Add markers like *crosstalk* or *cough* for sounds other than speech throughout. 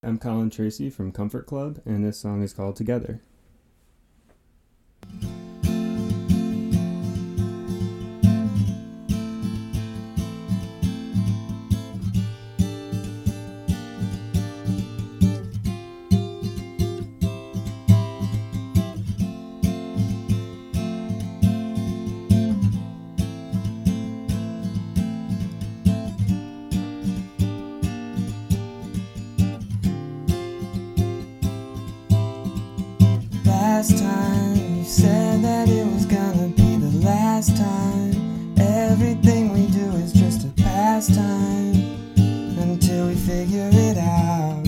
I'm Colin Tracy from Comfort Club, and this song is called Together. Last time you said that it was gonna be the last time. Everything we do is just a pastime until we figure it out.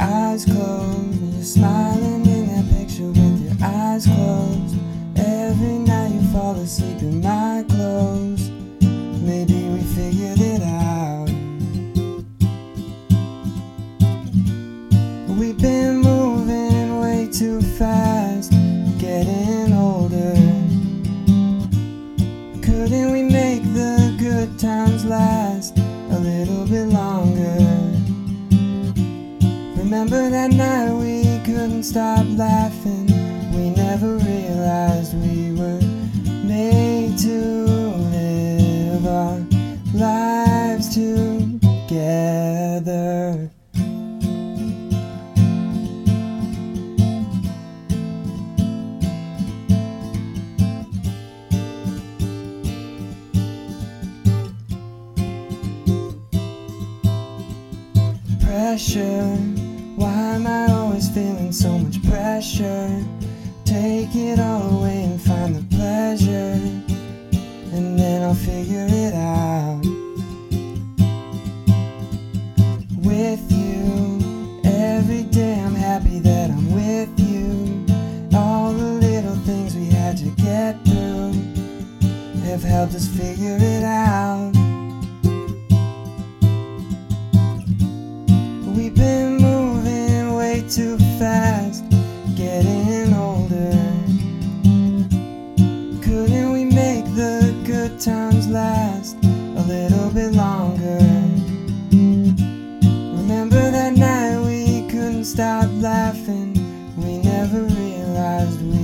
Eyes closed, you're smiling in that picture with your eyes closed. Every night you fall asleep in my clothes. Maybe we figured it out. We've been Remember that night we couldn't stop laughing. We never realized we were made to live our lives together. Pressure, Take it all away and find the pleasure, and then I'll figure it out. With you, every day I'm happy that I'm with you. All the little things we had to get through have helped us figure it out. Couldn't stop laughing. We never realized we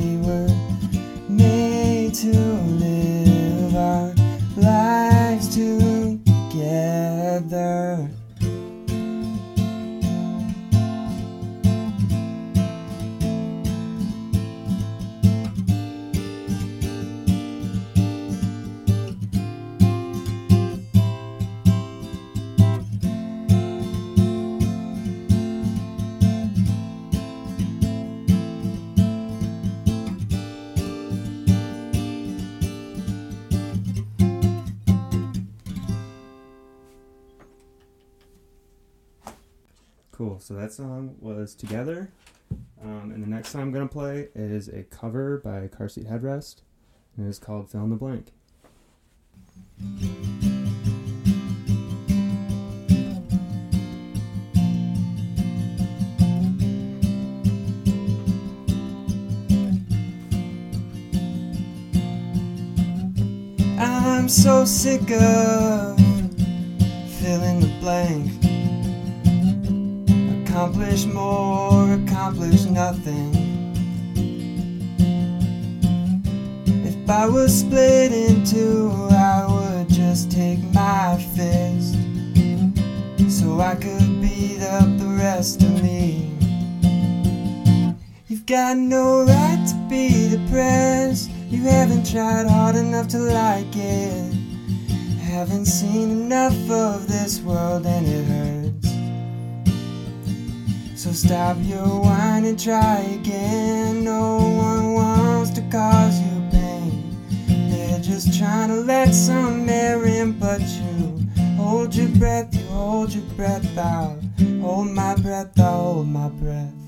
Cool. So that song was Together. Um, and the next song I'm going to play is a cover by Car Seat Headrest. And it is called Fill in the Blank. I'm so sick of filling the blank. Accomplish more, accomplish nothing. If I was split in two, I would just take my fist so I could beat up the rest of me. You've got no right to be depressed. You haven't tried hard enough to like it. Haven't seen enough of this world and it hurts. So stop your whine and try again. No one wants to cause you pain. They're just trying to let some air in, but you hold your breath, you hold your breath out. Hold my breath, I hold my breath.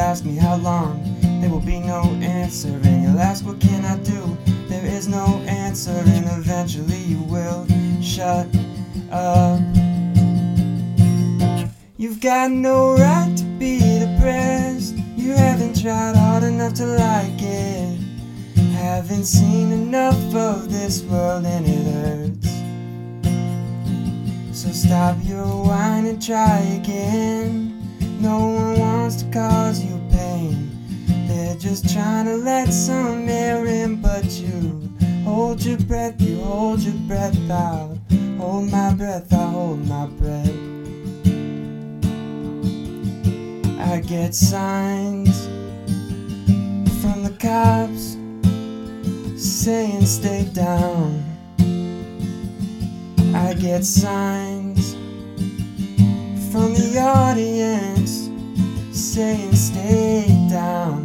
Ask me how long, there will be no answer. And you'll ask, What can I do? There is no answer, and eventually you will shut up. You've got no right to be depressed. You haven't tried hard enough to like it. Haven't seen enough of this world and it hurts. So stop your whine and try again. No one wants to cause you pain. They're just trying to let some air in, but you hold your breath, you hold your breath out. Hold my breath, I hold my breath. I get signs from the cops saying stay down. I get signs from the audience saying stay down.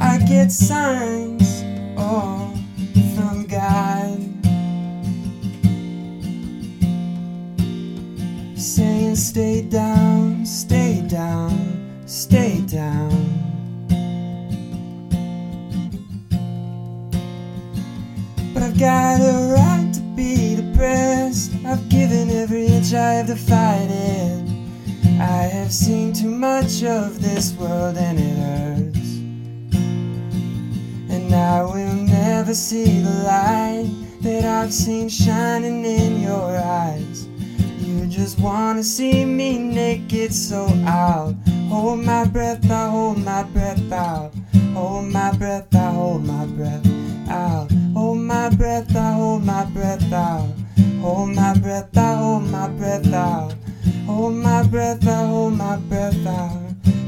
I get signs, oh, too of this world and it hurts. And I will never see the light that I've seen shining in your eyes. You just wanna see me naked, so I'll hold my breath, I hold my breath out. Hold my breath, I hold my breath out. Hold my breath, I hold my breath out. Hold my breath, I hold my breath out. Hold my breath, I hold my breath out.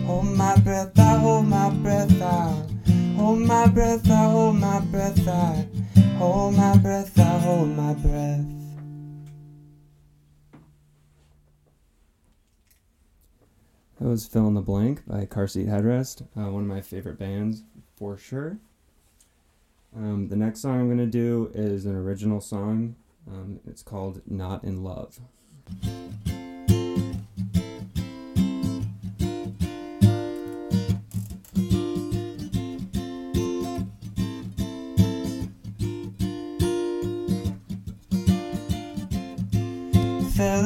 Hold my breath, I hold my breath out. Hold my breath, I hold my breath out. Hold my breath, I hold my breath. That was Fill in the Blank by Car Seat Headrest, uh, one of my favorite bands for sure. Um, the next song I'm going to do is an original song. Um, it's called Not in Love.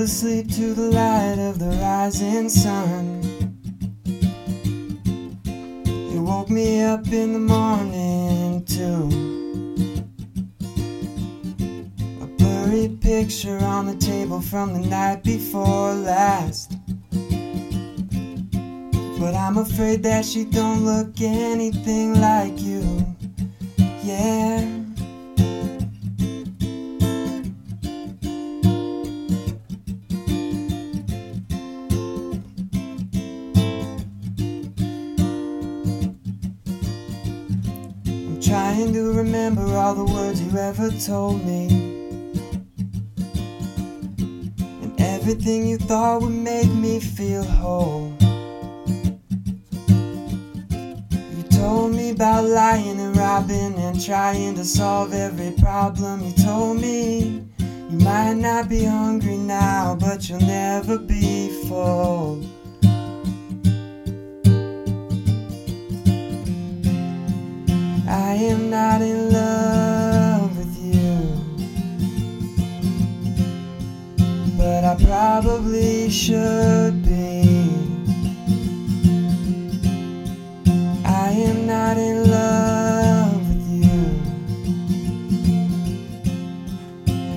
Asleep to the light of the rising sun. You woke me up in the morning too. A blurry picture on the table from the night before last. But I'm afraid that she don't look anything like you. Trying to remember all the words you ever told me. And everything you thought would make me feel whole. You told me about lying and robbing and trying to solve every problem. You told me you might not be hungry now, but you'll never be full. I am not in love with you, but I probably should be. I am not in love with you,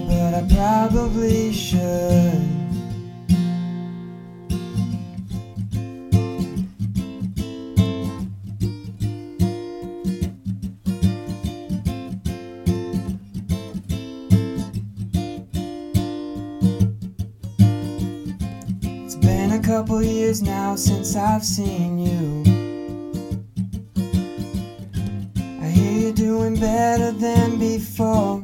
but I probably should. Since I've seen you. I hear you're doing better than before.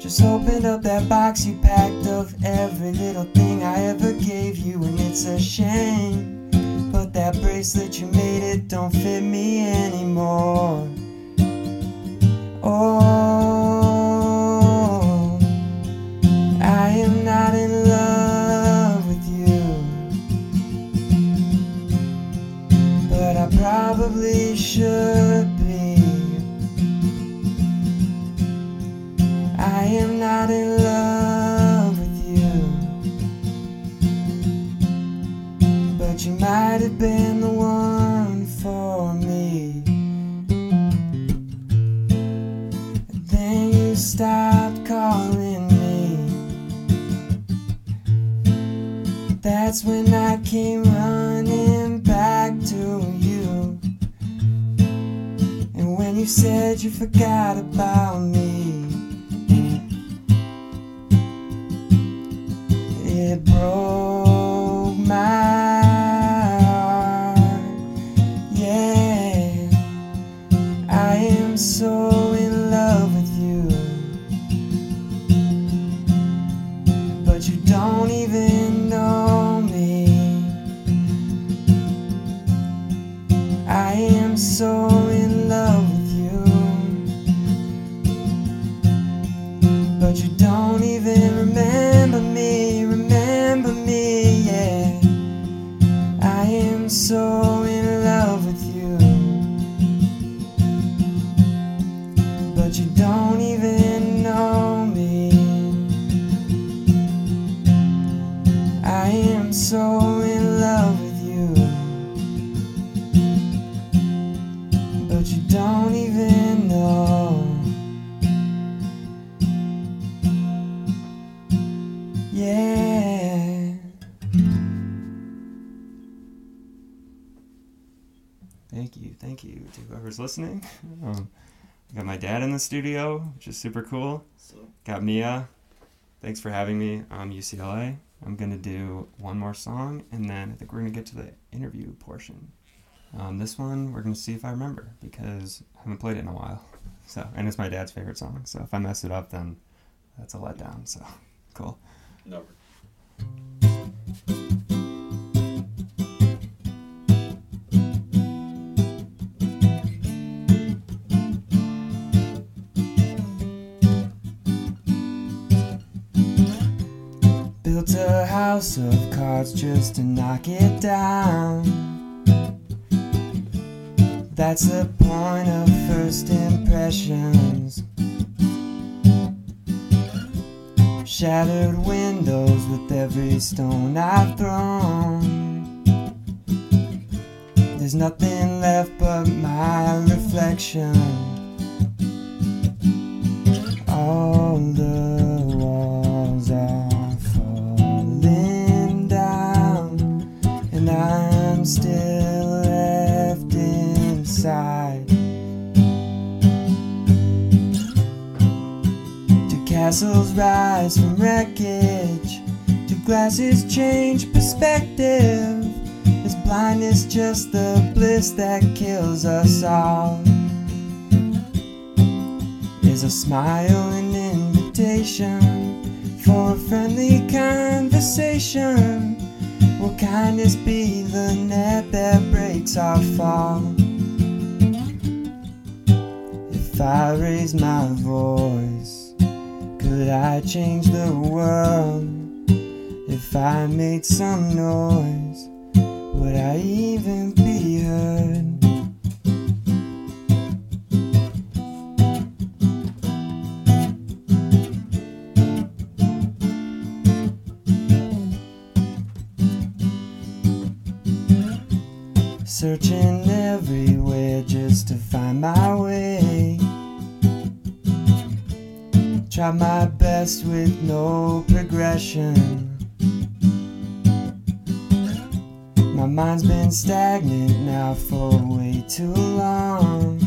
Just opened up that box you packed of every little thing I ever gave you, and it's a shame. But that bracelet you made it don't fit me anymore. Oh, forgot about me, it broke don't remember to whoever's listening. *laughs* Um, I got my dad in the studio, which is super cool. So Got Mia. Thanks for having me. I'm UCLA. I'm gonna do one more song, and then I think we're gonna get to the interview portion. Um, this one we're gonna see if I remember because I haven't played it in a while. So, and it's my dad's favorite song. So if I mess it up, then that's a letdown. So, cool. never. Built a house of cards just to knock it down. That's the point of first impressions. Shattered windows with every stone I've thrown. There's nothing left but my reflection. All Castles rise from wreckage? Do glasses change perspective? Is blindness just the bliss that kills us all? Is a smile an invitation for a friendly conversation? Will kindness be the net that breaks our fall? If I raise my voice, could I change the world? If I made some noise, would I even be heard? Searching everywhere just to find my way. Try my best with no progression. My mind's been stagnant now for way too long.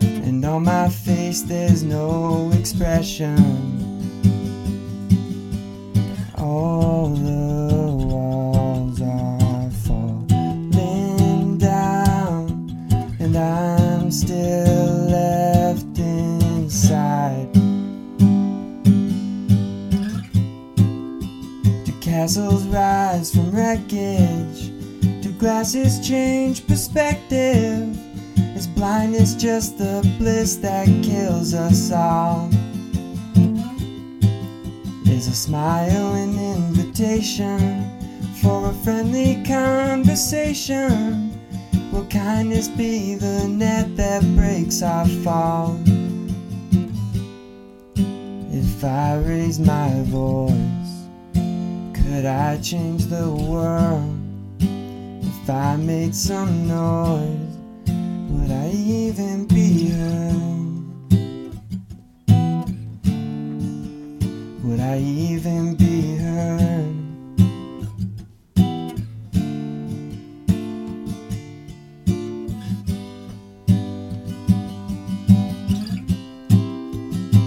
And on my face there's no expression. Castles rise from wreckage? Do glasses change perspective? Is blindness just the bliss that kills us all? Is a smile an invitation for a friendly conversation? Will kindness be the net that breaks our fall? If I raise my voice, could I change the world? If I made some noise, would I even be heard? Would I even be heard?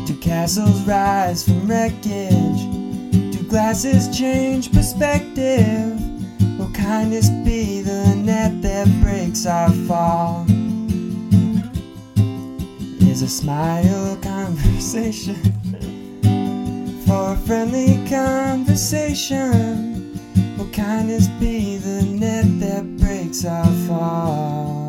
Do castles rise from wreckage? Glasses change perspective? Will kindness be the net that breaks our fall? Is a smile conversation? *laughs* For a friendly conversation? Will kindness be the net that breaks our fall?